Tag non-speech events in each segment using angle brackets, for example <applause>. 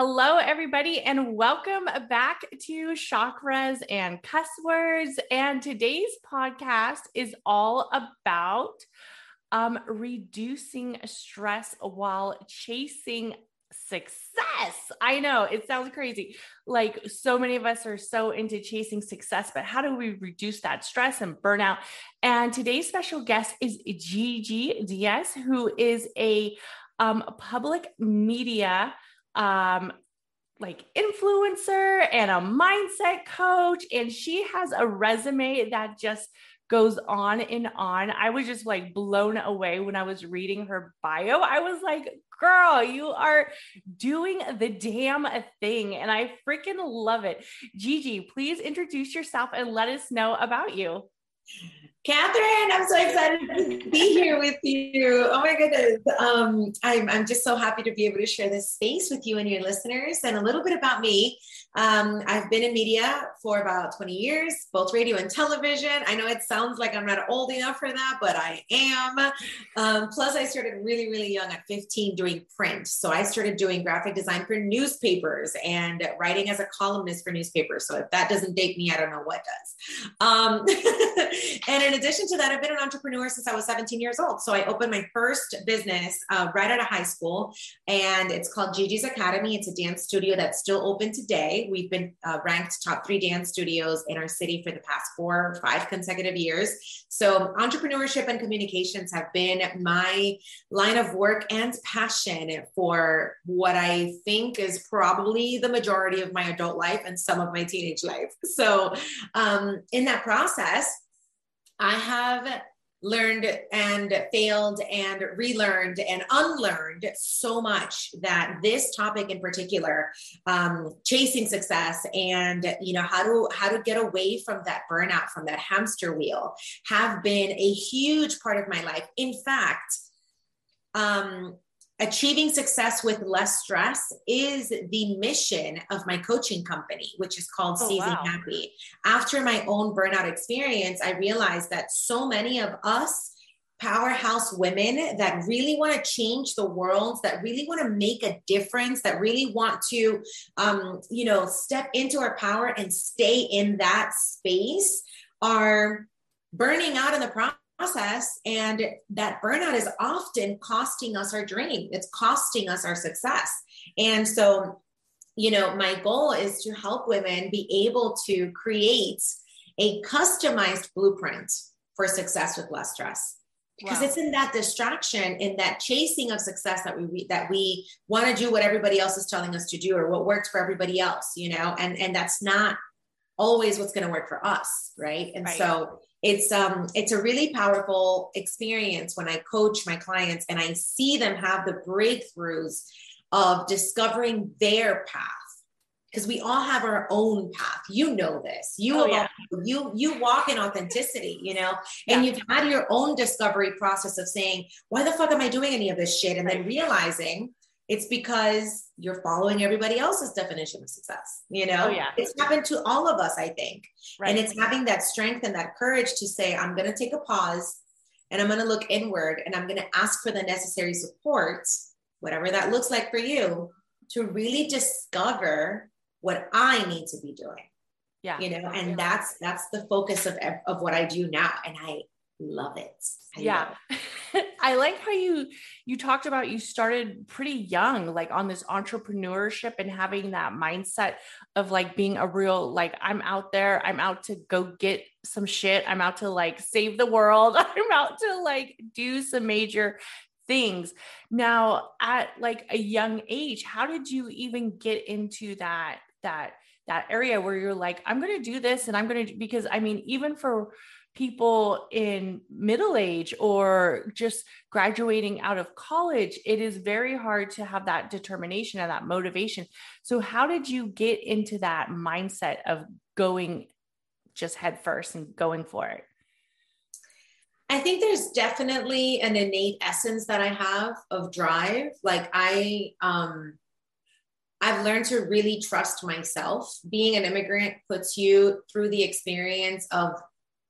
Hello, everybody, and welcome back to Chakras and Cuss Words. And today's podcast is all about um, reducing stress while chasing success. I know it sounds crazy. Like so many of us are so into chasing success, but how do we reduce that stress and burnout? And today's special guest is Gigi Diaz, who is a um, public media um, like influencer and a mindset coach and she has a resume that just goes on and on. I was just like blown away when I was reading her bio. I was like, girl, you are doing the damn thing. And I freaking love it. Gigi, please introduce yourself and let us know about you. Catherine, I'm so excited to be here with you. Oh my goodness. Um, I'm, I'm just so happy to be able to share this space with you and your listeners and a little bit about me. Um, I've been in media for about 20 years, both radio and television. I know it sounds like I'm not old enough for that, but I am. Um, plus, I started really, really young at 15 doing print. So I started doing graphic design for newspapers and writing as a columnist for newspapers. So if that doesn't date me, I don't know what does. Um, <laughs> and in addition to that, I've been an entrepreneur since I was 17 years old. So I opened my first business uh, right out of high school, and it's called Gigi's Academy. It's a dance studio that's still open today. We've been uh, ranked top three dance studios in our city for the past four or five consecutive years. So, entrepreneurship and communications have been my line of work and passion for what I think is probably the majority of my adult life and some of my teenage life. So, um, in that process, I have learned and failed and relearned and unlearned so much that this topic in particular um, chasing success and you know how to how to get away from that burnout from that hamster wheel have been a huge part of my life. In fact um, achieving success with less stress is the mission of my coaching company, which is called oh, Seizing wow. Happy. After my own burnout experience, I realized that so many of us powerhouse women that really want to change the world that really want to make a difference that really want to um, you know step into our power and stay in that space are burning out in the process process and that burnout is often costing us our dream. It's costing us our success. And so you know my goal is to help women be able to create a customized blueprint for success with less stress. Because wow. it's in that distraction in that chasing of success that we that we want to do what everybody else is telling us to do or what works for everybody else you know? And and that's not always what's going to work for us right? And right. so it's um it's a really powerful experience when i coach my clients and i see them have the breakthroughs of discovering their path. Because we all have our own path. You know this. You oh, yeah. you you walk in authenticity you know? And yeah. you've had your own discovery process of saying why the fuck am i doing any of this shit? And then realizing it's because you're following everybody else's definition of success. You know, oh, yeah. it's happened to all of us, I think. Right. And it's having that strength and that courage to say, I'm going to take a pause and I'm going to look inward and I'm going to ask for the necessary support, whatever that looks like for you, to really discover what I need to be doing. Yeah. You know, and yeah. that's that's the focus of of what I do now. And I love it. I yeah. It. <laughs> I like how you you talked about you started pretty young like on this entrepreneurship and having that mindset of like being a real like I'm out there, I'm out to go get some shit, I'm out to like save the world, <laughs> I'm out to like do some major things. Now at like a young age, how did you even get into that that that area where you're like I'm going to do this and I'm going to because I mean even for people in middle age or just graduating out of college, it is very hard to have that determination and that motivation. So, how did you get into that mindset of going just head first and going for it? I think there's definitely an innate essence that I have of drive. Like I um I've learned to really trust myself. Being an immigrant puts you through the experience of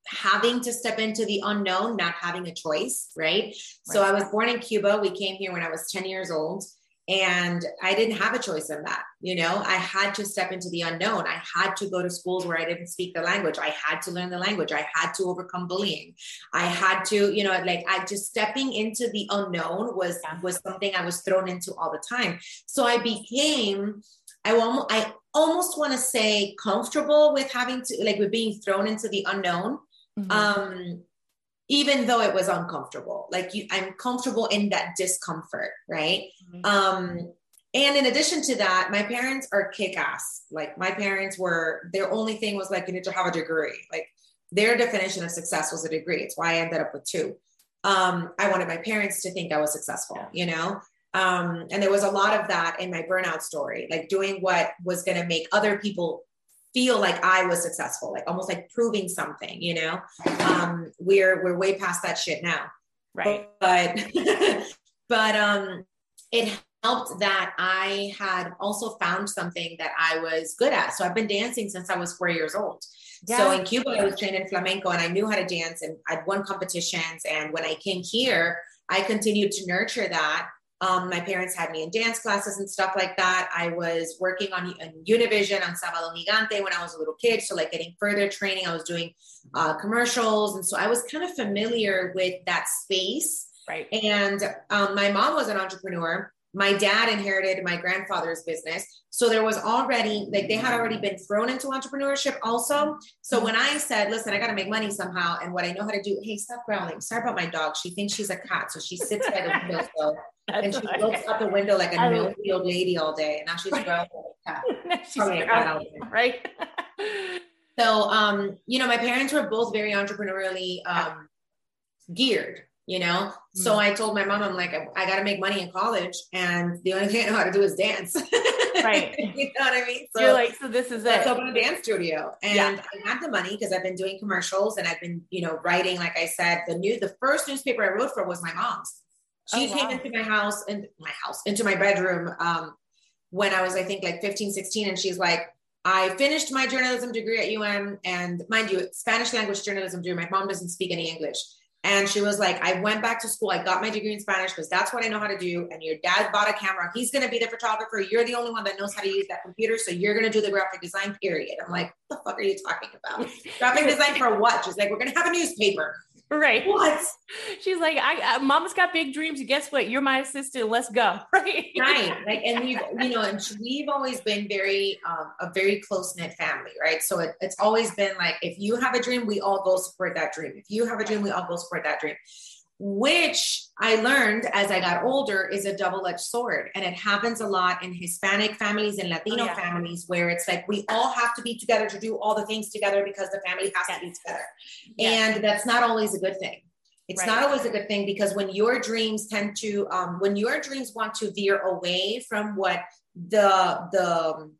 having to step into the unknown, not having a choice, right? right? So I was born in Cuba. We came here when I was 10 years old and i didn't have a choice in that you know i had to step into the unknown i had to go to schools where i didn't speak the language i had to learn the language i had to overcome bullying i had to you know like i just stepping into the unknown was yeah. was something i was thrown into all the time so i became i almost i almost want to say comfortable with having to like with being thrown into the unknown mm-hmm. um even though it was uncomfortable like you i'm comfortable in that discomfort right? Mm-hmm. um and in addition to that my parents are kick-ass. Like my parents were their only thing was like you need to have a degree. Like their definition of success was a degree. It's why i ended up with two. Um i wanted my parents to think i was successful you know? Um and there was a lot of that in my burnout story like doing what was going to make other people feel like I was successful, like almost like proving something, you know. Um, we're we're way past that shit now. Right. But <laughs> but um it helped that I had also found something that I was good at. So I've been dancing since I was four years old. Yeah. So in Cuba, I was trained in flamenco and I knew how to dance and I'd won competitions. And when I came here, I continued to nurture that um, my parents had me in dance classes and stuff like that. I was working on, on Univision on Sábado Gigante when I was a little kid. So, like getting further training, I was doing uh, commercials. And so I was kind of familiar with that space. Right. And um, my mom was an entrepreneur. My dad inherited my grandfather's business. So there was already, like, they had already been thrown into entrepreneurship also. So when I said, listen, I got to make money somehow, and what I know how to do, hey, stop growling. Sorry about my dog. She thinks she's a cat. So she sits by the window. <laughs> So and she looks out the window like a milky old lady all day. And now she's growing <laughs> she's growing, right? so, um, you know, my parents were both very entrepreneurially um, geared, you know? Mm-hmm. So I told my mom, I'm like, I, I got to make money in college. And the only thing I know how to do is dance. <laughs> right. you know what I mean? So you're like, so this is let's it. open a dance studio. And yeah. I had the money because I've been doing commercials and I've been, you know, writing, like I said, the new, the first newspaper I wrote for was my mom's. She oh, came wow. into my house and my house, into my bedroom um, when I was, I think, like 15, 16. And she's like, I finished my journalism degree at UM. And mind you, Spanish language journalism degree. My mom doesn't speak any English. And she was like, I went back to school. I got my degree in Spanish because that's what I know how to do. And your dad bought a camera. He's going to be the photographer. You're the only one that knows how to use that computer. So you're going to do the graphic design, period. I'm like, what the fuck are you talking about? <laughs> graphic design for what? She's like, we're going to have a newspaper. Right. What? She's like, I, I mama's got big dreams. Guess what? You're my assistant. Let's go. <laughs> Right. Right. Like, and we've, you know, and we've always been very, um, a very close knit family. Right. So it, it's always been like, if you have a dream, we all go support that dream. If you have a dream, we all go support that dream which I learned as I got older is a double edged sword. And it happens a lot in Hispanic families and Latino oh, yeah. families where it's like we all have to be together to do all the things together because the family has yes. to be together. Yes. And that's not always a good thing. It's right. not always a good thing because when your dreams tend to, um, when your dreams want to veer away from what the, the,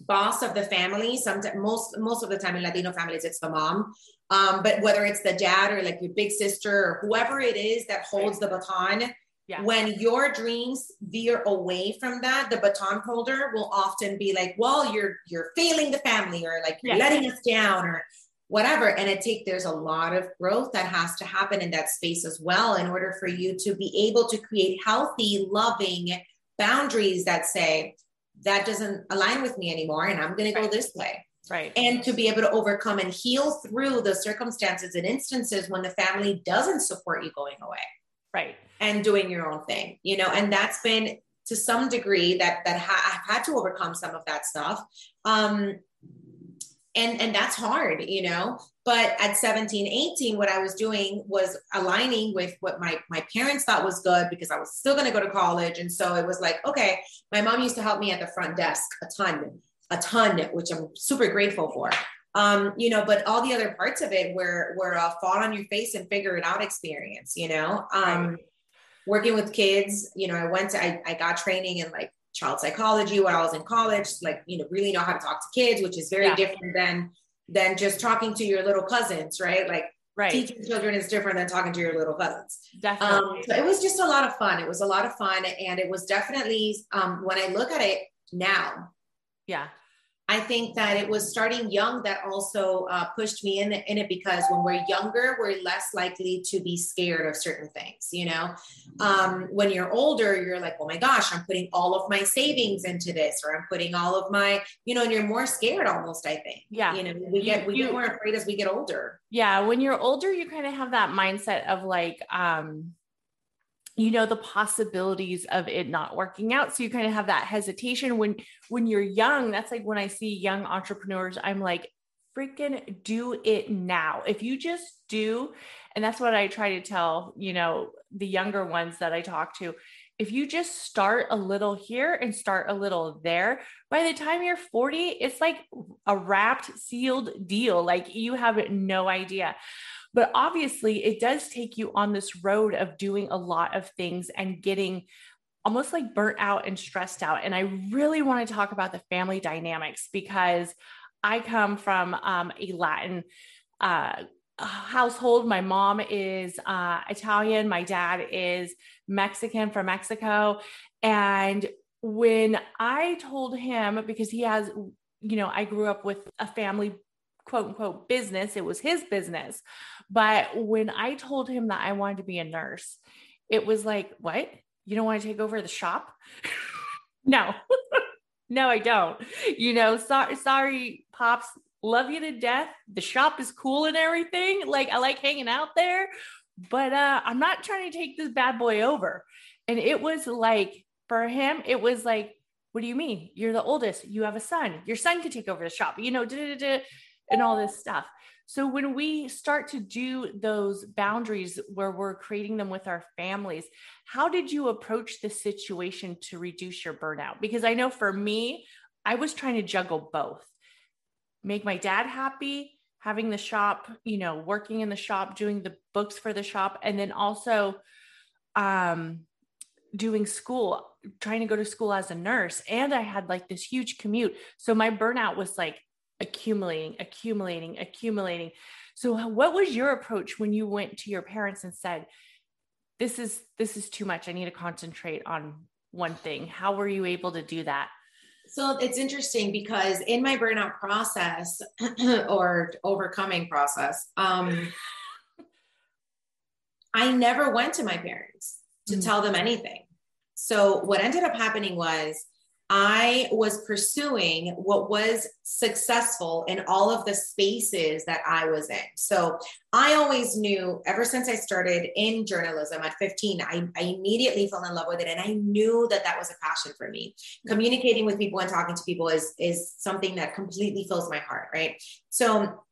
boss of the family sometimes most most of the time in latino families it's the mom um, but whether it's the dad or like your big sister or whoever it is that holds the baton, yeah. when your dreams veer away from that, the baton holder will often be like, well, you're you're failing the family or like you're yeah. letting us down or whatever. And it take there's a lot of growth that has to happen in that space as well in order for you to be able to create healthy, loving boundaries that say, that doesn't align with me anymore and I'm gonna go this way. Right. And to be able to overcome and heal through the circumstances and instances when the family doesn't support you going away. Right. And doing your own thing, you know, and that's been to some degree that that ha- I've had to overcome some of that stuff. Um, and and that's hard you know but at 17 18 what i was doing was aligning with what my my parents thought was good because i was still going to go to college and so it was like okay my mom used to help me at the front desk a ton a ton, which I'm super grateful for. Um, you know, but all the other parts of it were were a fall on your face and figure it out experience, you know. Um, working with kids, you know, I went to I, I got training in like child psychology when I was in college, like, you know, really know how to talk to kids, which is very yeah. different than than just talking to your little cousins, right? Like right. teaching children is different than talking to your little cousins. Definitely. Um, so it was just a lot of fun. It was a lot of fun. And it was definitely, um, when I look at it now, yeah, I think that it was starting young that also uh, pushed me in, in it because when we're younger, we're less likely to be scared of certain things. You know, um, when you're older, you're like, oh my gosh, I'm putting all of my savings into this, or I'm putting all of my, you know, and you're more scared almost. I think. Yeah. You know, we get we you, get more afraid as we get older. Yeah, when you're older, you kind of have that mindset of like, um, you know the possibilities of it not working out. So you kind of have that hesitation. When when you're young that's like when i see young entrepreneurs i'm like freaking do it now. If you just do and that's what i try to tell you know the younger ones that i talk to if you just start a little here and start a little there by the time you're 40 it's like a wrapped sealed deal. Like you have no idea but obviously, it does take you on this road of doing a lot of things and getting almost like burnt out and stressed out. And I really want to talk about the family dynamics because I come from um, a Latin uh, household. My mom is uh, Italian, my dad is Mexican from Mexico. And when I told him, because he has, you know, I grew up with a family quote unquote business, it was his business. But when I told him that I wanted to be a nurse, it was like, what? You don't want to take over the shop? <laughs> no, <laughs> no, I don't. You know, sorry, sorry, pops, love you to death. The shop is cool and everything. Like, I like hanging out there, but uh, I'm not trying to take this bad boy over. And it was like, for him, it was like, what do you mean? You're the oldest. You have a son. Your son could take over the shop, you know, and all this stuff. So when we start to do those boundaries where we're creating them with our families, how did you approach the situation to reduce your burnout? Because I know for me, I was trying to juggle both. Make my dad happy, having the shop, you know, working in the shop, doing the books for the shop, and then also um doing school, trying to go to school as a nurse. And I had like this huge commute. So my burnout was like accumulating, accumulating, accumulating. So what was your approach when you went to your parents and said, this is this is too much. I need to concentrate on one thing. How were you able to do that? So it's interesting because in my burnout process <clears throat> or overcoming process, um, I never went to my parents to mm-hmm. tell them anything. So what ended up happening was I was pursuing what was successful in all of the spaces that I was in. So I always knew ever since I started in journalism at 15, I, I, immediately fell in love with it. And I knew that that was a passion for me. Communicating with people and talking to people is, is something that completely fills my heart, right? So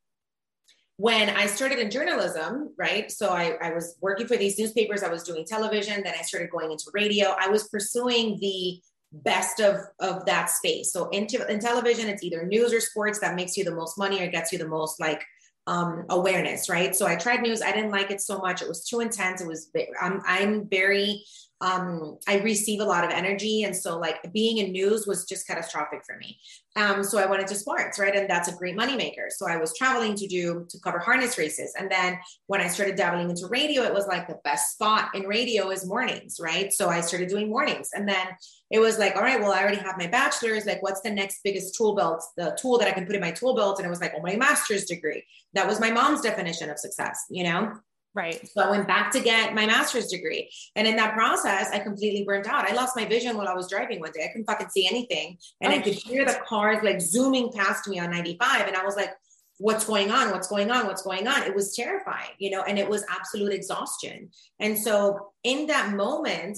when I started in journalism, right? So I, I was working for these newspapers, I was doing television, then I started going into radio. I was pursuing the best of of that space. So in, in television it's either news or sports that makes you the most money or gets you the most like um, awareness right? So i tried news. I didn't like it so much. It was too intense. It was i'm, I'm very um, I receive a lot of energy. And so like being in news was just catastrophic for me. Um, so I went into sports, right? And that's a great moneymaker. So I was traveling to do, to cover harness races. And then when I started dabbling into radio, it was like the best spot in radio is mornings, right? So I started doing mornings. And then it was like, all right, well, I already have my bachelor's. Like, what's the next biggest tool belt, the tool that I can put in my tool belt? And it was like, oh, my master's degree. That was my mom's definition of success, you know? Right. So I went back to get my master's degree. And in that process, I completely burnt out. I lost my vision while I was driving one day. I couldn't fucking see anything. And oh, I could hear the cars like zooming past me on 95. And I was like, what's going on? What's going on? What's going on? It was terrifying, you know, and it was absolute exhaustion. And so in that moment,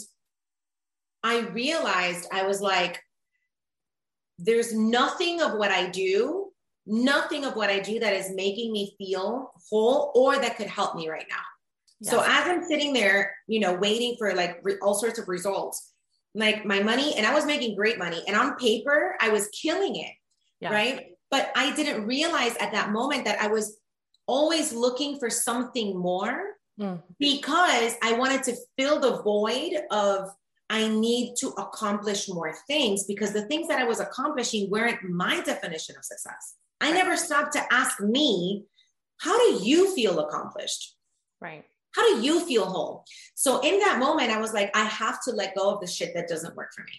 I realized I was like, there's nothing of what I do nothing of what I do that is making me feel whole or that could help me right now. Yes. So as I'm sitting there, you know, waiting for like re- all sorts of results, like my money, and I was making great money, and on paper, I was killing it. Yeah. Right. but I didn't realize at that moment that I was always looking for something more mm. because I wanted to fill the void of I need to accomplish more things because the things that I was accomplishing weren't my definition of success. I never stopped to ask me, how do you feel accomplished? Right. How do you feel whole? So in that moment, I was like, I have to let go of the shit that doesn't work for me.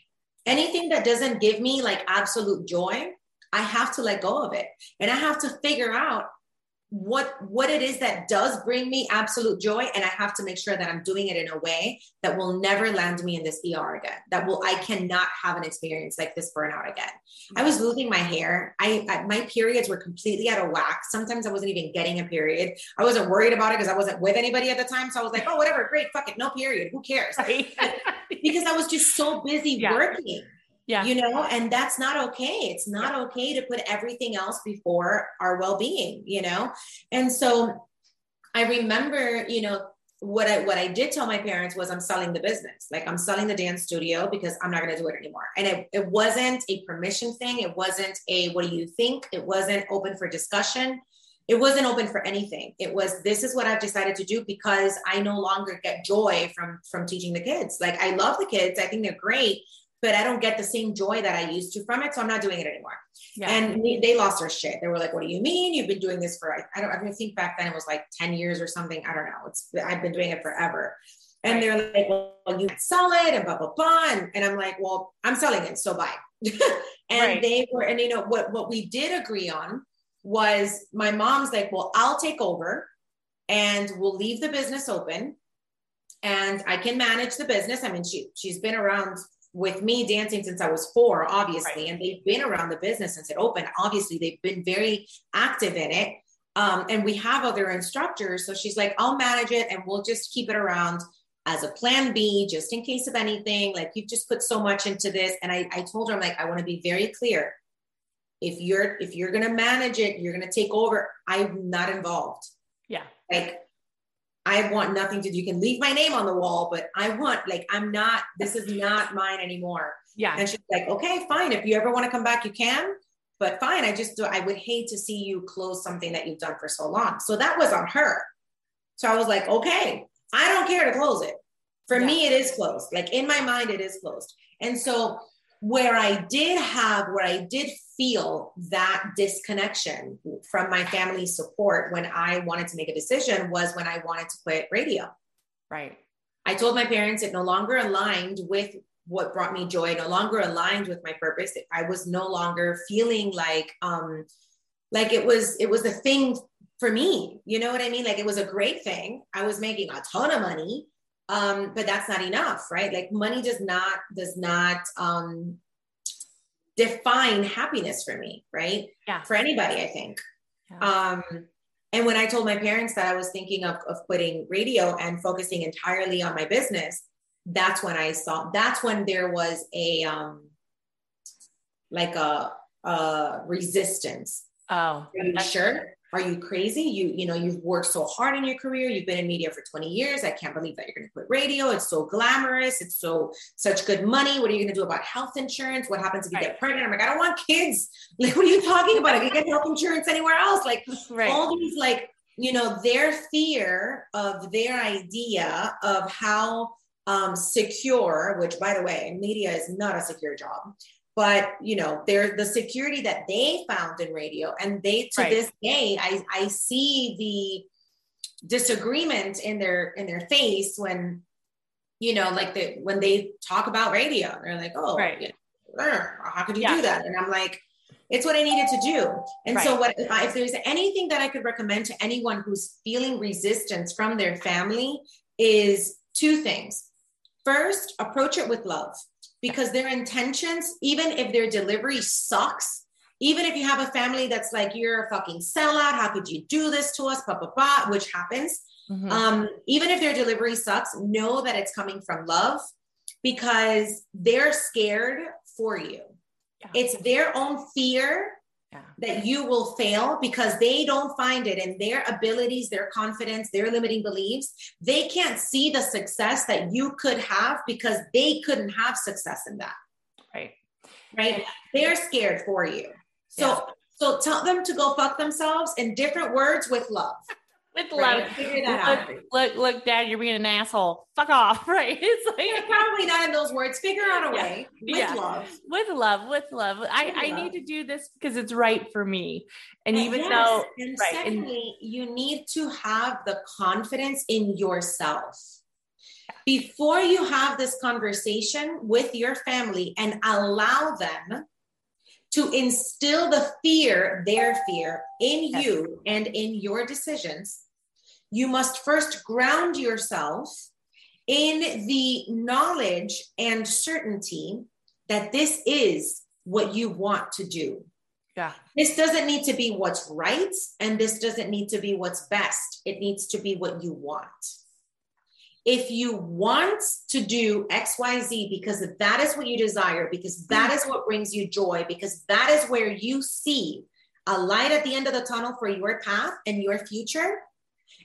Anything that doesn't give me like absolute joy, I have to let go of it. And I have to figure out what what it is that does bring me absolute joy and i have to make sure that i'm doing it in a way that will never land me in this er again that will i cannot have an experience like this burnout again. I was losing my hair. I, I my periods were completely out of whack. Sometimes i wasn't even getting a period. I wasn't worried about it because i wasn't with anybody at the time. So i was like oh whatever great fuck it no period who cares? <laughs> Because i was just so busy yeah. working yeah. You know, and that's not okay. It's not okay to put everything else before our well being, you know? And so I remember, you know, what I what I did tell my parents was I'm selling the business. Like I'm selling the dance studio because I'm not going to do it anymore. And it, it wasn't a permission thing. It wasn't a what do you think? It wasn't open for discussion. It wasn't open for anything. It was this is what I've decided to do because I no longer get joy from from teaching the kids. Like I love the kids. I think they're great, but I don't get the same joy that I used to from it. So I'm not doing it anymore. Yeah. And they lost their shit. They were like, what do you mean? You've been doing this for, I don't, I think back then it was like 10 years or something. I don't know. It's, I've been doing it forever. And right. they're like, well, you sell it and blah, blah, blah. And, and I'm like, well, I'm selling it. So buy. <laughs> and right. they were, and you know, what, what we did agree on was my mom's like, well, I'll take over and we'll leave the business open and I can manage the business. I mean, she, she's been around with me dancing since I was four, obviously, right. and they've been around the business since it opened. Obviously, they've been very active in it. Um, and we have other instructors. So she's like, I'll manage it and we'll just keep it around as a plan B, just in case of anything. Like you've just put so much into this. And I, I told her, I'm like, I want to be very clear. If you're if you're gonna manage it, you're gonna take over. I'm not involved. Yeah. Like I want nothing to do. You can leave my name on the wall, but I want like I'm not. This is not mine anymore. Yeah. And she's like, okay, fine. If you ever want to come back, you can. But fine. I just do. I would hate to see you close something that you've done for so long. So that was on her. So I was like, okay, I don't care to close it. For yeah. me, it is closed. Like in my mind, it is closed. And so where I did have, where I did feel that disconnection from my family support when I wanted to make a decision was when I wanted to quit radio. Right. I told my parents it no longer aligned with what brought me joy, no longer aligned with my purpose. I was no longer feeling like, um, like it was, it was a thing for me. You know what I mean? Like it was a great thing. I was making a ton of money um, but that's not enough right? Like money does not does not um, define happiness for me right? Yeah. For anybody i think. Yeah. um, and when i told my parents that i was thinking of, of quitting radio and focusing entirely on my business that's when i saw that's when there was a um like a, a resistance. Oh are you sure are you crazy? You, you know, you've worked so hard in your career. You've been in media for 20 years. I can't believe that you're going to quit radio. It's so glamorous. It's so such good money. What are you going to do about health insurance? What happens if you right. get pregnant? I'm like, I don't want kids. <laughs> Like, what are you talking about? I can get health insurance anywhere else. Like <laughs> right. all these, like, you know, their fear of their idea of how um, secure, which by the way, media is not a secure job but you know they're the security that they found in radio and they to right. this day I, I see the disagreement in their in their face when you know like the when they talk about radio they're like oh right. yeah, uh, how could you yeah. do that and i'm like it's what i needed to do and right. so what if, I, if there's anything that i could recommend to anyone who's feeling resistance from their family is two things first approach it with love because their intentions, even if their delivery sucks, even if you have a family that's like, you're a fucking sellout, how could you do this to us, blah, blah, blah, which happens. Mm-hmm. Um, even if their delivery sucks, know that it's coming from love because they're scared for you. Yeah. It's their own fear yeah. that you will fail because they don't find it in their abilities, their confidence, their limiting beliefs. They can't see the success that you could have because they couldn't have success in that. Right. Right. They're scared for you. So, yeah. So tell them to go fuck themselves in different words with love. With love. Figure that look, out. Look, look, dad, you're being an asshole. Fuck off. <laughs> Right. It's like yeah, probably not in those words. Figure out a way with yeah. love. With love, with love. I, with I love. need to do this because it's right for me. And, and even yes. though and right, secondly, and, you need to have the confidence in yourself. Before you have this conversation with your family and allow them to instill the fear, their fear, in you and in your decisions, you must first ground yourself in the knowledge and certainty that this is what you want to do. Yeah. This doesn't need to be what's right, and this doesn't need to be what's best. It needs to be what you want. If you want to do XYZ because that is what you desire, because that is what brings you joy, because that is where you see a light at the end of the tunnel for your path and your future,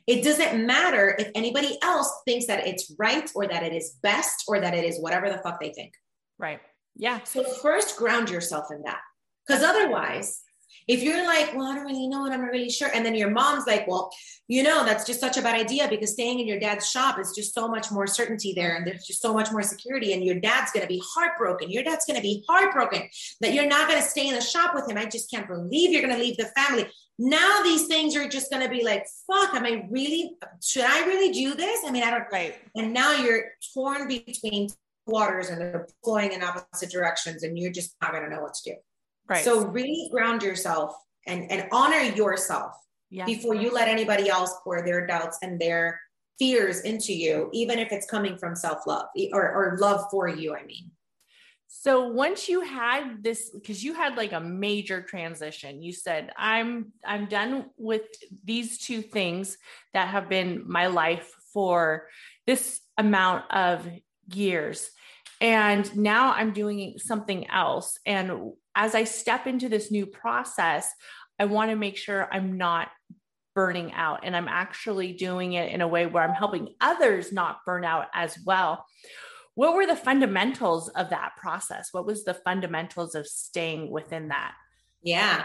it doesn't matter if anybody else thinks that it's right or that it is best or that it is whatever the fuck they think. Right. Yeah. So first ground yourself in that. Because otherwise, if you're like, well, I don't really know and I'm not really sure. And then your mom's like, well, you know, that's just such a bad idea because staying in your dad's shop is just so much more certainty there and there's just so much more security. And your dad's going to be heartbroken. Your dad's going to be heartbroken that you're not going to stay in the shop with him. I just can't believe you're going to leave the family. Now these things are just going to be like, fuck, am I really, should I really do this? I mean, I don't, right. And now you're torn between waters and they're going in opposite directions and you're just not going to know what to do. Right. So really ground yourself and, and honor yourself yes. before you let anybody else pour their doubts and their fears into you, even if it's coming from self-love or, or love for you, I mean. So once you had this, because you had like a major transition, you said, I'm I'm done with these two things that have been my life for this amount of years. And now I'm doing something else. And as I step into this new process, I want to make sure I'm not burning out and I'm actually doing it in a way where I'm helping others not burn out as well. What were the fundamentals of that process? What was the fundamentals of staying within that? Yeah.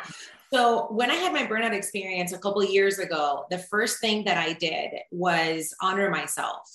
So when I had my burnout experience a couple years ago, the first thing that I did was honor myself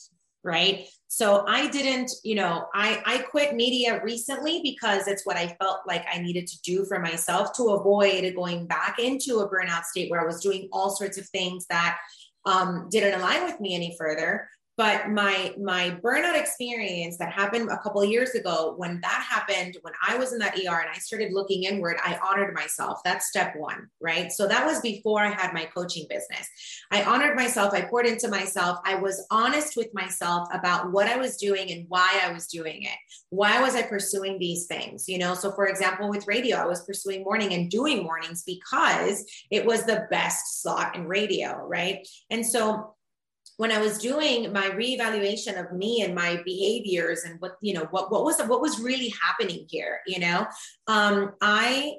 right? So i didn't you know i i quit media recently because it's what i felt like i needed to do for myself to avoid going back into a burnout state where i was doing all sorts of things that um, didn't align with me any further but my my burnout experience that happened a couple years ago when that happened when i was in that er and i started looking inward i honored myself. That's step one right? So that was before i had my coaching business. I honored myself. I poured into myself. I was honest with myself about what i was doing and why i was doing it. Why was i pursuing these things you know? So for example with radio i was pursuing morning and doing mornings because it was the best slot in radio right? And so when I was doing my reevaluation of me and my behaviors and what you know what what was what was really happening here, you know, um, I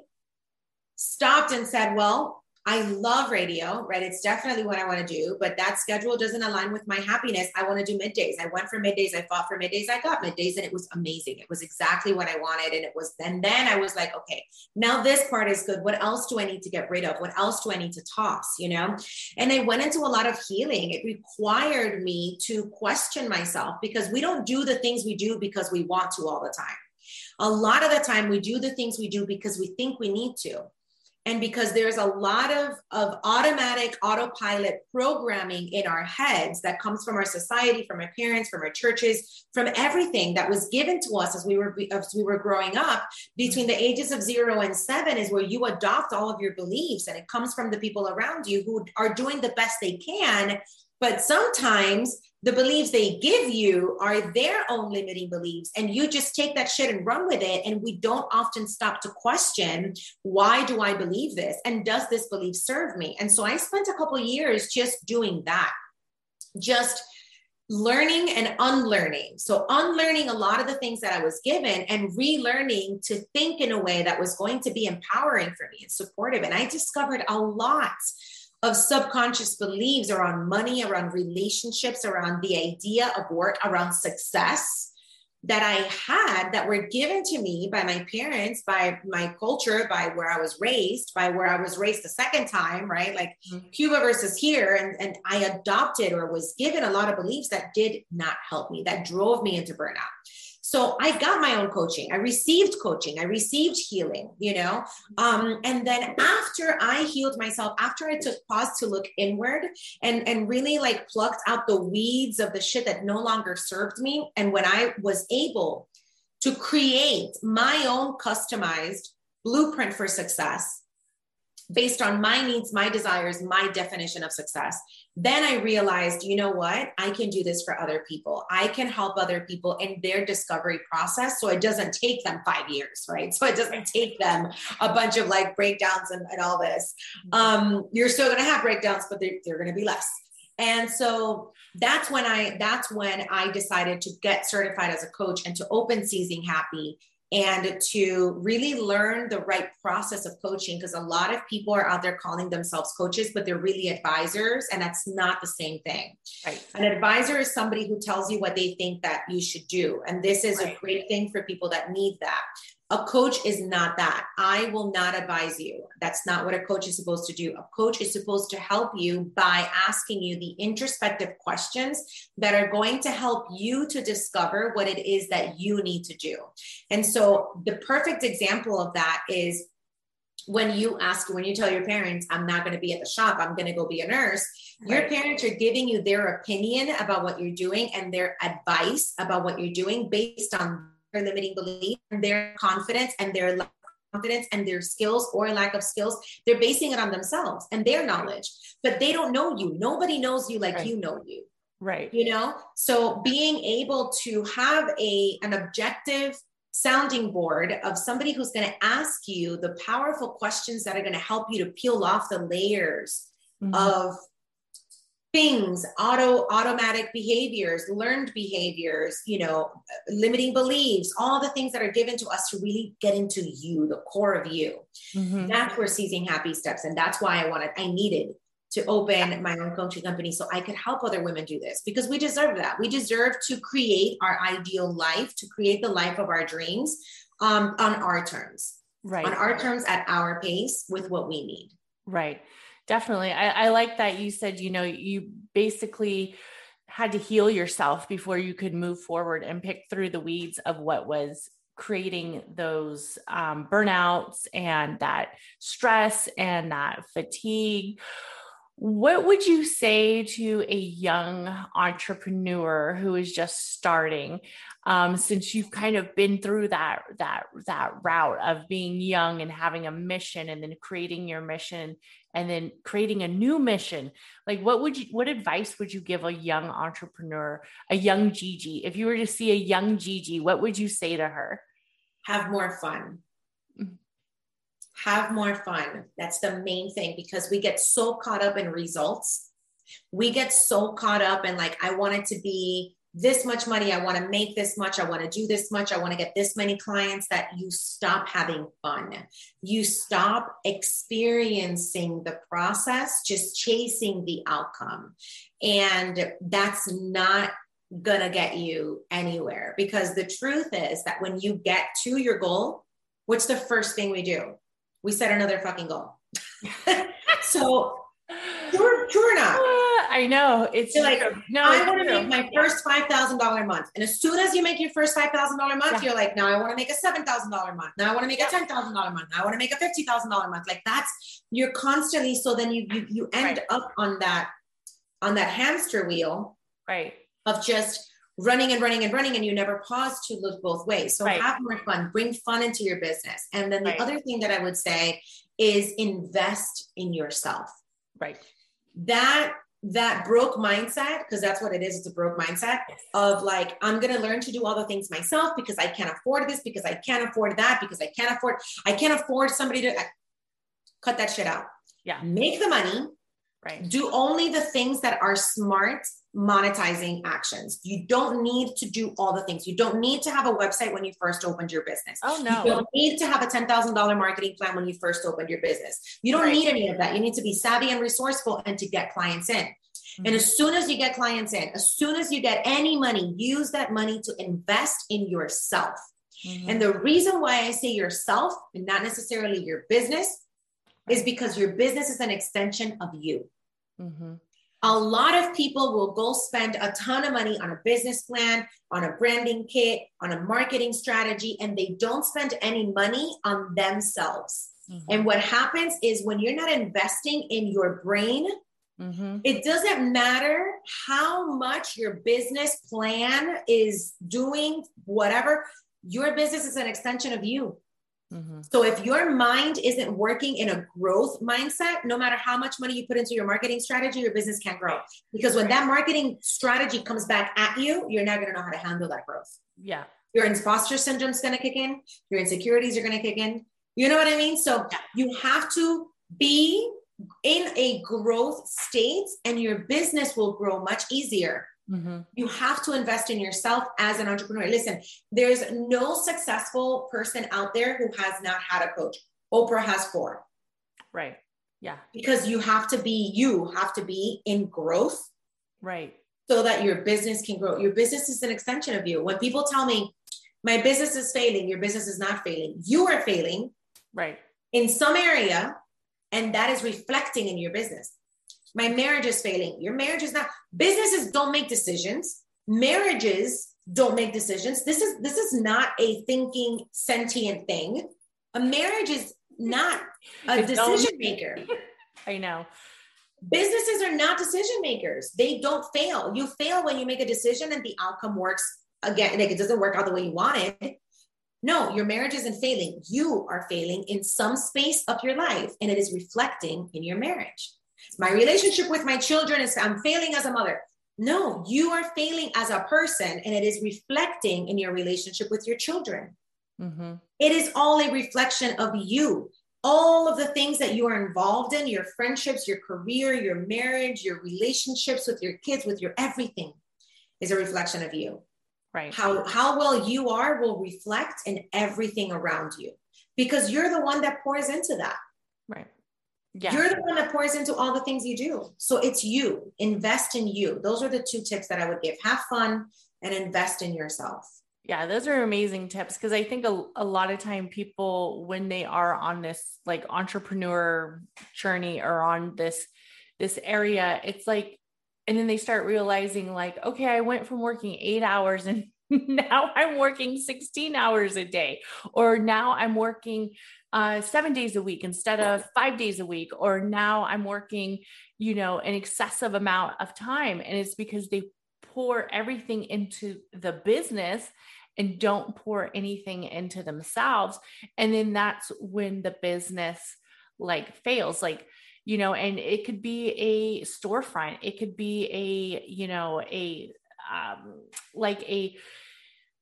stopped and said, well, I love radio, right? It's definitely what I want to do, but that schedule doesn't align with my happiness. I want to do middays. I went for middays. I fought for middays. I got middays and it was amazing. It was exactly what I wanted. And it was, and then I was like, okay, now this part is good. What else do I need to get rid of? What else do I need to toss? You know? And I went into a lot of healing. It required me to question myself because we don't do the things we do because we want to all the time. A lot of the time, we do the things we do because we think we need to and because there's a lot of, of automatic autopilot programming in our heads that comes from our society from our parents from our churches from everything that was given to us as we were as we were growing up between the ages of zero and seven is where you adopt all of your beliefs. And it comes from the people around you who are doing the best they can. But sometimes the beliefs they give you are their own limiting beliefs and you just take that shit and run with it. And we don't often stop to question why do i believe this? And does this belief serve me? And so i spent a couple years just doing that just learning and unlearning. So unlearning a lot of the things that i was given and relearning to think in a way that was going to be empowering for me and supportive. And i discovered a lot of subconscious beliefs around money, around relationships, around the idea of work, around success that I had that were given to me by my parents, by my culture, by where I was raised, by where I was raised the second time, right? Like mm-hmm. Cuba versus here. And, and I adopted or was given a lot of beliefs that did not help me, that drove me into burnout. So I got my own coaching. I received coaching. I received healing, you know? Um, and then after I healed myself, after I took pause to look inward and, and really like plucked out the weeds of the shit that no longer served me. And when I was able to create my own customized blueprint for success based on my needs, my desires, my definition of success, then I realized, you know what? I can do this for other people. I can help other people in their discovery process. So it doesn't take them five years, right? So it doesn't take them a bunch of like breakdowns and, and all this. Mm-hmm. Um, you're still going to have breakdowns, but they're, they're going to be less. And so that's when I that's when I decided to get certified as a coach and to open Seizing Happy and to really learn the right process of coaching because a lot of people are out there calling themselves coaches but they're really advisors and that's not the same thing. Right. An advisor is somebody who tells you what they think that you should do and this is right. a great thing for people that need that a coach is not that. I will not advise you. That's not what a coach is supposed to do. A coach is supposed to help you by asking you the introspective questions that are going to help you to discover what it is that you need to do. And so, the perfect example of that is when you ask, when you tell your parents, I'm not going to be at the shop, I'm going to go be a nurse, right. your parents are giving you their opinion about what you're doing and their advice about what you're doing based on their limiting belief and their confidence and their confidence and their skills or lack of skills. They're basing it on themselves and their knowledge but they don't know you. Nobody knows you like right. you know you. Right. You know? So being able to have a an objective sounding board of somebody who's going to ask you the powerful questions that are going to help you to peel off the layers mm-hmm. of things auto automatic behaviors learned behaviors you know limiting beliefs all the things that are given to us to really get into you the core of you. Mm-hmm. that's where seizing happy steps and that's why i wanted i needed to open my own coaching company so i could help other women do this because we deserve that. We deserve to create our ideal life to create the life of our dreams um, on our terms. Right. On our terms at our pace with what we need. Right Definitely. I, I like that you said, you know, you basically had to heal yourself before you could move forward and pick through the weeds of what was creating those um, burnouts and that stress and that fatigue. What would you say to a young entrepreneur who is just starting? Um, since you've kind of been through that that that route of being young and having a mission and then creating your mission and then creating a new mission like what would you what advice would you give a young entrepreneur a young gigi if you were to see a young gigi what would you say to her have more fun. Have more fun that's the main thing because we get so caught up in results we get so caught up in like i want it to be this much money, I want to make this much, I want to do this much, I want to get this many clients, that you stop having fun. You stop experiencing the process, just chasing the outcome. And that's not going to get you anywhere because the truth is that when you get to your goal, what's the first thing we do? We set another fucking goal. <laughs> so, true or not? Uh, I know. It's You're like, no, I want to make my first five thousand dollar month, and as soon as you make your first five thousand dollar month, yeah. you're like, now I want to make a seven thousand dollar month. Now I want to make a ten thousand dollar month. Now I want to make a fifty thousand dollar month. Like that's you're constantly. So then you you you end right. up on that on that hamster wheel, right? Of just running and running and running and you never pause to look both ways so right. have more fun bring fun into your business and then the right. other thing that i would say is invest in yourself right that that broke mindset, because that's what it is, it's a broke mindset of like, I'm gonna learn to do all the things myself because I can't afford this, because I can't afford that, because I can't afford, I can't afford somebody to cut that shit out. Yeah. Make the money. Right. Do only the things that are smart monetizing actions. You don't need to do all the things. You don't need to have a website when you first opened your business. Oh no. You don't need to have a $10,000 marketing plan when you first opened your business. You don't right. need any of that. You need to be savvy and resourceful and to get clients in. And as soon as you get clients in, as soon as you get any money, use that money to invest in yourself. Mm-hmm. And the reason why I say yourself and not necessarily your business is because your business is an extension of you. Mm-hmm. A lot of people will go spend a ton of money on a business plan, on a branding kit, on a marketing strategy, and they don't spend any money on themselves. Mm-hmm. And what happens is when you're not investing in your brain, mm-hmm. it doesn't matter how much your business plan is doing, whatever, your business is an extension of you. Mm-hmm. So if your mind isn't working in a growth mindset, no matter how much money you put into your marketing strategy, your business can't grow. Because when that marketing strategy comes back at you, you're not going to know how to handle that growth. Yeah. Your imposter syndrome is going to kick in. Your insecurities are going to kick in. You know what I mean? So you have to be in a growth state and your business will grow much easier Mm-hmm. You have to invest in yourself as an entrepreneur. Listen, there's no successful person out there who has not had a coach. Oprah has four. Right. Yeah. Because you have to be, you have to be in growth. Right. So that your business can grow. Your business is an extension of you. When people tell me, my business is failing, your business is not failing, you are failing. Right. In some area, and that is reflecting in your business. My marriage is failing. Your marriage is not. Businesses don't make decisions. Marriages don't make decisions. This is this is not a thinking sentient thing. A marriage is not a decision <laughs> maker. I know. Businesses are not decision makers. They don't fail. You fail when you make a decision and the outcome works again. Like it doesn't work out the way you wanted. No, your marriage isn't failing. You are failing in some space of your life, and it is reflecting in your marriage. My relationship with my children is I'm failing as a mother. No, you are failing as a person, and it is reflecting in your relationship with your children. Mm-hmm. It is all a reflection of you. All of the things that you are involved in your friendships, your career, your marriage, your relationships with your kids, with your everything is a reflection of you. Right. How, how well you are will reflect in everything around you because you're the one that pours into that. Right. Yeah. You're the one that pours into all the things you do. So it's you. Invest in you. Those are the two tips that I would give. Have fun and invest in yourself. Yeah, those are amazing tips because I think a, a lot of time people when they are on this like entrepreneur journey or on this this area, it's like and then they start realizing like okay, I went from working 8 hours and <laughs> now I'm working 16 hours a day or now I'm working uh, seven days a week instead of five days a week, or now I'm working, you know, an excessive amount of time. And it's because they pour everything into the business and don't pour anything into themselves. And then that's when the business like fails. Like, you know, and it could be a storefront, it could be a, you know, a, um, like a,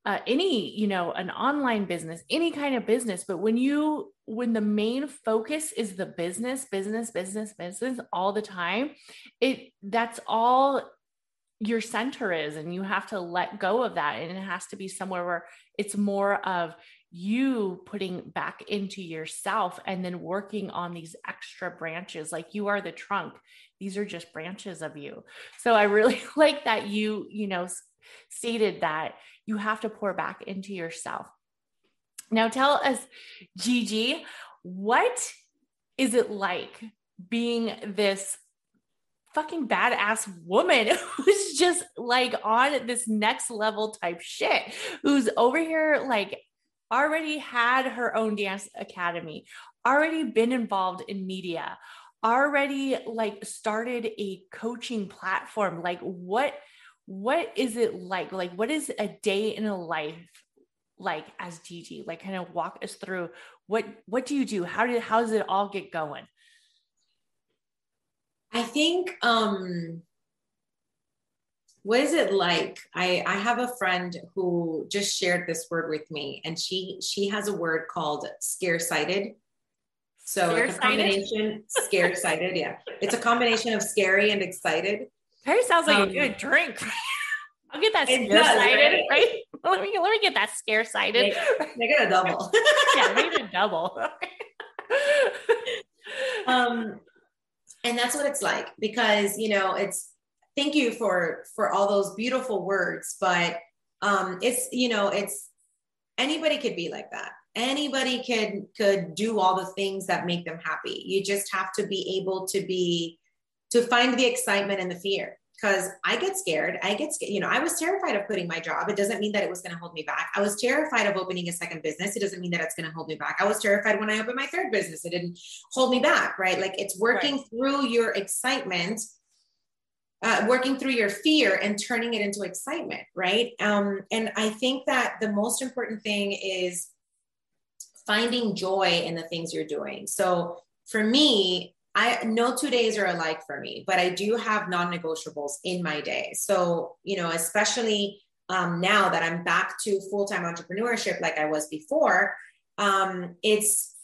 uh, any you know an online business any kind of business but when you when the main focus is the business business business business all the time it that's all your center is and you have to let go of that and it has to be somewhere where it's more of you putting back into yourself and then working on these extra branches like you are the trunk. These are just branches of you. So i really <laughs> like that you you know stated that you have to pour back into yourself. Now, tell us, Gigi, what is it like being this fucking badass woman <laughs> who's just like on this next level type shit, who's over here like already had her own dance academy, already been involved in media, already like started a coaching platform. Like, what? What is it like? Like, what is a day in a life like as Gigi? Like, kind of walk us through what what do you do? How did how does it all get going? I think um what is it like i i have a friend who just shared this word with me and she she has a word called scare-sighted so scare-sighted? it's a combination scare-sighted yeah it's a combination of scary and excited Perry sounds like um, a good drink. <laughs> I'll get that scare sighted, right? right? <laughs> Let me let me get that scare sighted. Make, make, it a double. <laughs> yeah, make it a double. um, and that's what it's like because you know it's thank you for for all those beautiful words but um it's you know it's anybody could be like that anybody could could do all the things that make them happy you just have to be able to be to find the excitement and the fear because I get scared. I get scared. You know, I was terrified of quitting my job. It doesn't mean that it was going to hold me back. I was terrified of opening a second business. It doesn't mean that it's going to hold me back. I was terrified when I opened my third business. It didn't hold me back, right? Like it's working right. through your excitement, uh, working through your fear and turning it into excitement, right? Um, and I think that the most important thing is finding joy in the things you're doing. So for me, I no two days are alike for me, but I do have non-negotiables in my day. So, you know, especially um, now that I'm back to full-time entrepreneurship like I was before, um, it's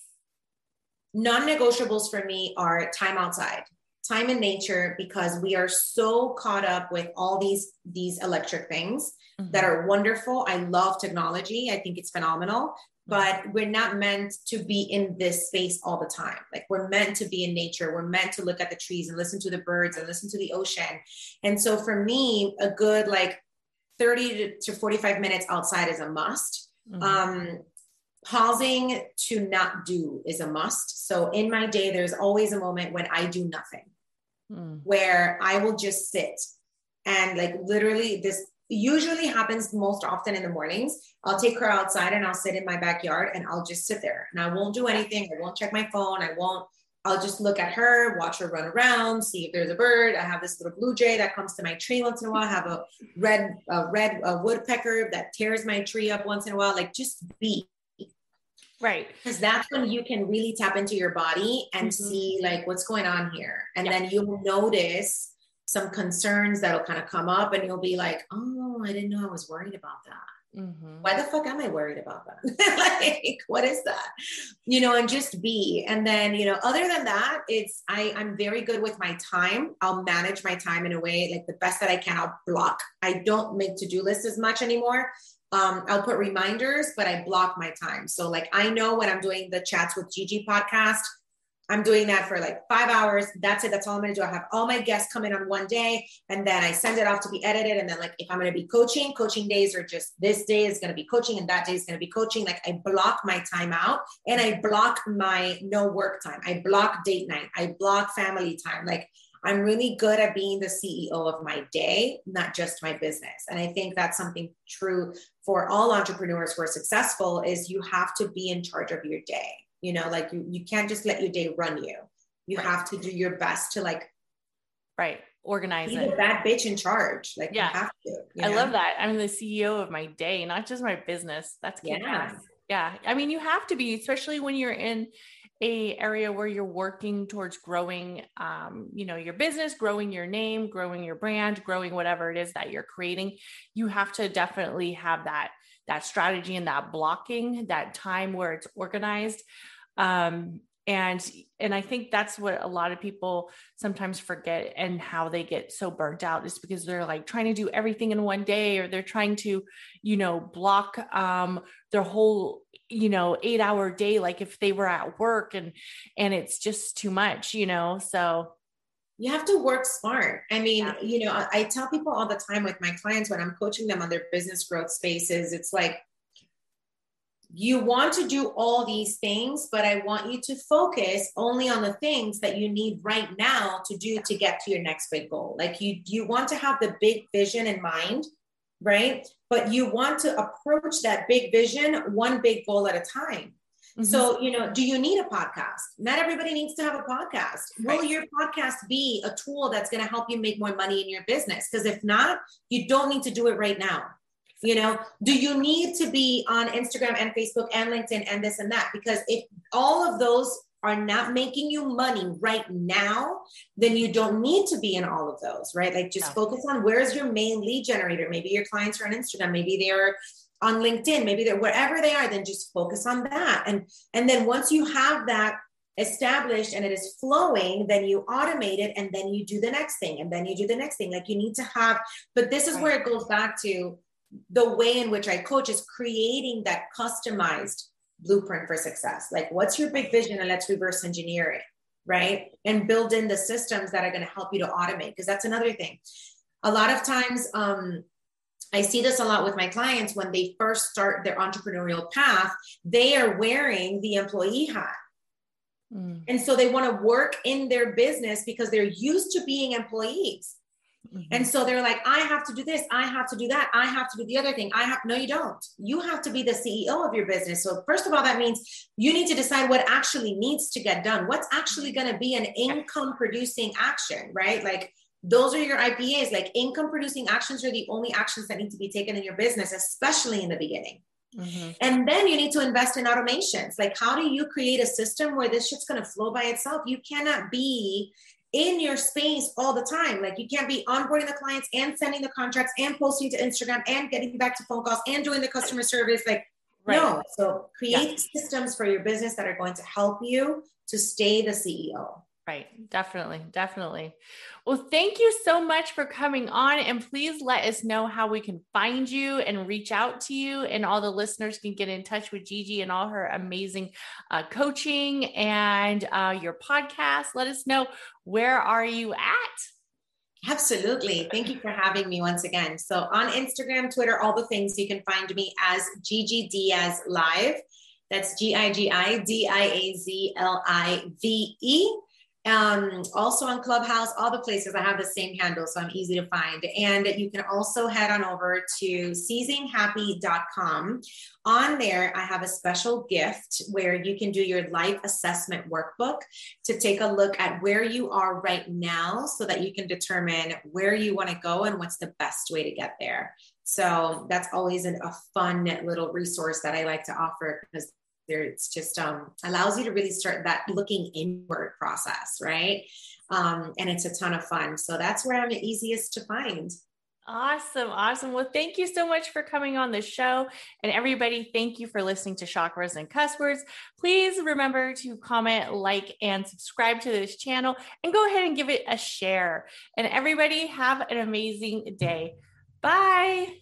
non-negotiables for me are time outside, time in nature, because we are so caught up with all these these electric things mm-hmm. that are wonderful. I love technology. I think it's phenomenal but we're not meant to be in this space all the time. Like we're meant to be in nature. We're meant to look at the trees and listen to the birds and listen to the ocean. And so for me, a good like 30 to 45 minutes outside is a must. Mm-hmm. Um, pausing to not do is a must. So in my day, there's always a moment when I do nothing, mm. where I will just sit and like literally this usually happens most often in the mornings. I'll take her outside and I'll sit in my backyard and I'll just sit there and I won't do anything. I won't check my phone. I won't, I'll just look at her, watch her run around, see if there's a bird. I have this little blue jay that comes to my tree once in a while. I have a red, a red a woodpecker that tears my tree up once in a while. Like just be. Right. Because that's when you can really tap into your body and mm-hmm. see like what's going on here. And yeah. then you'll notice some concerns that'll kind of come up and you'll be like, oh, I didn't know I was worried about that. Mm-hmm. Why the fuck am I worried about that? <laughs> like, what is that? You know, and just be. And then, you know, other than that, it's I, I'm very good with my time. I'll manage my time in a way like the best that I can. I'll block. I don't make to-do lists as much anymore. Um, I'll put reminders, but I block my time. So like I know when I'm doing the chats with Gigi podcast, I'm doing that for like five hours. That's it. That's all I'm going to do. I have all my guests come in on one day and then I send it off to be edited. And then, like, if I'm going to be coaching, coaching days are just this day is going to be coaching and that day is going to be coaching. Like, I block my time out and I block my no work time. I block date night. I block family time. Like, I'm really good at being the CEO of my day, not just my business. And I think that's something true for all entrepreneurs who are successful is you have to be in charge of your day you know like you, you can't just let your day run you. You right. have to do your best to like right organize be it. that bitch in charge like yeah. have to, i know? love that. I'm the ceo of my day not just my business. That's yeah. yeah i mean you have to be especially when you're in a area where you're working towards growing um, you know your business growing your name growing your brand growing whatever it is that you're creating. You have to definitely have that that strategy and that blocking that time where it's organized. Um, and and i think that's what a lot of people sometimes forget and how they get so burnt out is because they're like trying to do everything in one day or they're trying to you know block um their whole you know 8 hour day like if they were at work and and it's just too much you know? So you have to work smart. I mean, yeah. you know, I, I, tell people all the time with my clients when I'm coaching them on their business growth spaces, it's like, you want to do all these things, but I want you to focus only on the things that you need right now to do to get to your next big goal. Like you, you want to have the big vision in mind, right? But you want to approach that big vision one big goal at a time. Mm-hmm. So, you know, do you need a podcast? Not everybody needs to have a podcast. Right. Will your podcast be a tool that's going to help you make more money in your business? Because if not, you don't need to do it right now. You know, do you need to be on Instagram and Facebook and LinkedIn and this and that? Because if all of those are not making you money right now, then you don't need to be in all of those, right? Like just no. focus on where's your main lead generator. Maybe your clients are on Instagram, maybe they're on LinkedIn, maybe they're wherever they are, then just focus on that. And and then once you have that established and it is flowing, then you automate it and then you do the next thing and then you do the next thing. Like you need to have, but this is where it goes back to the way in which I coach is creating that customized blueprint for success. Like what's your big vision and let's reverse engineer it, right? And build in the systems that are going to help you to automate because that's another thing a lot of times um, I see this a lot with my clients when they first start their entrepreneurial path, they are wearing the employee hat. Mm. And so they want to work in their business because they're used to being employees. Mm-hmm. And so they're like, I have to do this, I have to do that, I have to do the other thing. I have no, you don't. You have to be the CEO of your business. So, first of all, that means you need to decide what actually needs to get done. What's actually going to be an income producing action, right? Like, those are your IPAs. Like, income producing actions are the only actions that need to be taken in your business, especially in the beginning. Mm-hmm. And then you need to invest in automations. Like, how do you create a system where this shit's going to flow by itself? You cannot be in your space all the time. Like you can't be onboarding the clients and sending the contracts and posting to Instagram and getting back to phone calls and doing the customer service. Like, right. no. So create yeah. systems for your business that are going to help you to stay the CEO. Right. Definitely. Definitely. Well, thank you so much for coming on. And please let us know how we can find you and reach out to you. And all the listeners can get in touch with Gigi and all her amazing uh, coaching and uh, your podcast. Let us know where are you at? Absolutely. Thank you for having me once again. So on Instagram, Twitter, all the things, you can find me as Gigi Diaz Live. That's G I G I D I A Z L I V E. Um, also on Clubhouse, all the places I have the same handle, so I'm easy to find. And you can also head on over to seizinghappy.com. On there, I have a special gift where you can do your life assessment workbook to take a look at where you are right now so that you can determine where you want to go and what's the best way to get there. So that's always an, a fun little resource that I like to offer because there it's just um, allows you to really start that looking inward process right um, and it's a ton of fun so that's where i'm the easiest to find Awesome. Awesome. Well, thank you so much for coming on the show. And everybody, thank you for listening to Chakras and Cuss Words. Please remember to comment, like, and subscribe to this channel and go ahead and give it a share. And everybody, have an amazing day. Bye.